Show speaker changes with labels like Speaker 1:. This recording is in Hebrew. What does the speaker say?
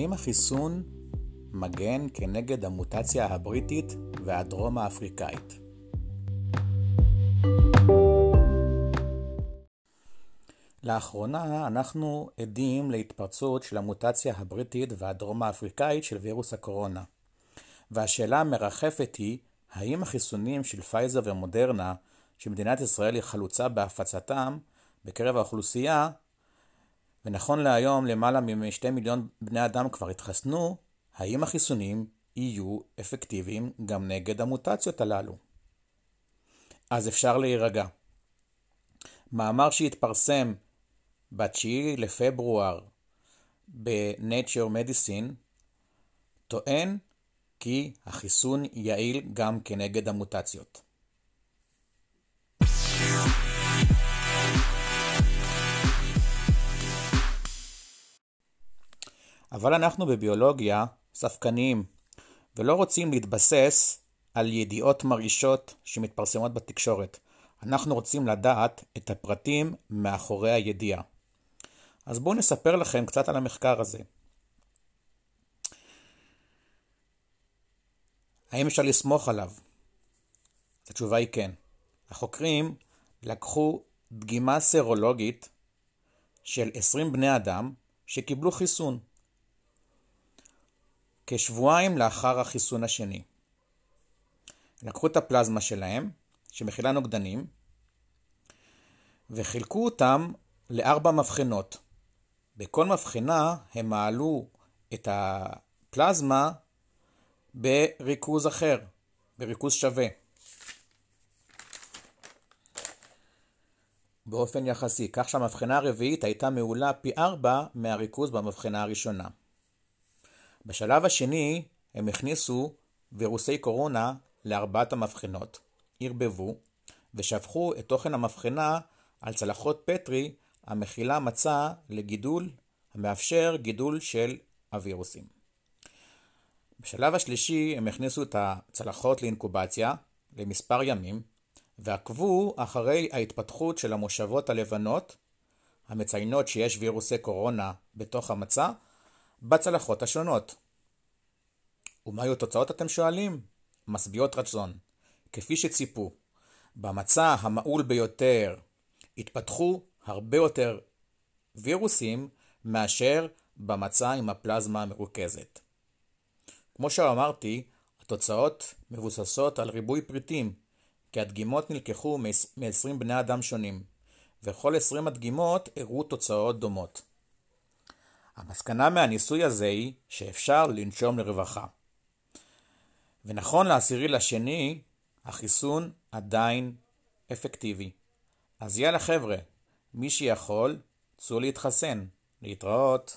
Speaker 1: האם החיסון מגן כנגד המוטציה הבריטית והדרום האפריקאית? לאחרונה אנחנו עדים להתפרצות של המוטציה הבריטית והדרום האפריקאית של וירוס הקורונה. והשאלה המרחפת היא, האם החיסונים של פייזר ומודרנה, שמדינת ישראל היא חלוצה בהפצתם בקרב האוכלוסייה, ונכון להיום למעלה מ-2 מיליון בני אדם כבר התחסנו, האם החיסונים יהיו אפקטיביים גם נגד המוטציות הללו? אז אפשר להירגע. מאמר שהתפרסם ב-9 לפברואר ב-Nature Medicine טוען כי החיסון יעיל גם כנגד המוטציות. אבל אנחנו בביולוגיה ספקניים, ולא רוצים להתבסס על ידיעות מרעישות שמתפרסמות בתקשורת. אנחנו רוצים לדעת את הפרטים מאחורי הידיעה. אז בואו נספר לכם קצת על המחקר הזה. האם אפשר לסמוך עליו? התשובה היא כן. החוקרים לקחו דגימה סרולוגית של 20 בני אדם שקיבלו חיסון. כשבועיים לאחר החיסון השני. לקחו את הפלזמה שלהם, שמכילה נוגדנים, וחילקו אותם לארבע מבחנות. בכל מבחנה הם מעלו את הפלזמה בריכוז אחר, בריכוז שווה. באופן יחסי, כך שהמבחנה הרביעית הייתה מעולה פי ארבע מהריכוז במבחנה הראשונה. בשלב השני הם הכניסו וירוסי קורונה לארבעת המבחנות, ערבבו, ושפכו את תוכן המבחנה על צלחות פטרי המכילה מצע לגידול המאפשר גידול של הווירוסים. בשלב השלישי הם הכניסו את הצלחות לאינקובציה למספר ימים ועקבו אחרי ההתפתחות של המושבות הלבנות המציינות שיש וירוסי קורונה בתוך המצע בצלחות השונות. ומה היו התוצאות אתם שואלים? משביעות רצון. כפי שציפו, במצע המעול ביותר התפתחו הרבה יותר וירוסים מאשר במצע עם הפלזמה המרוכזת. כמו שאמרתי, התוצאות מבוססות על ריבוי פריטים, כי הדגימות נלקחו מ-20 בני אדם שונים, וכל 20 הדגימות הראו תוצאות דומות. המסקנה מהניסוי הזה היא שאפשר לנשום לרווחה. ונכון לעשירי לשני, החיסון עדיין אפקטיבי. אז יאללה חבר'ה, מי שיכול, צאו להתחסן. להתראות.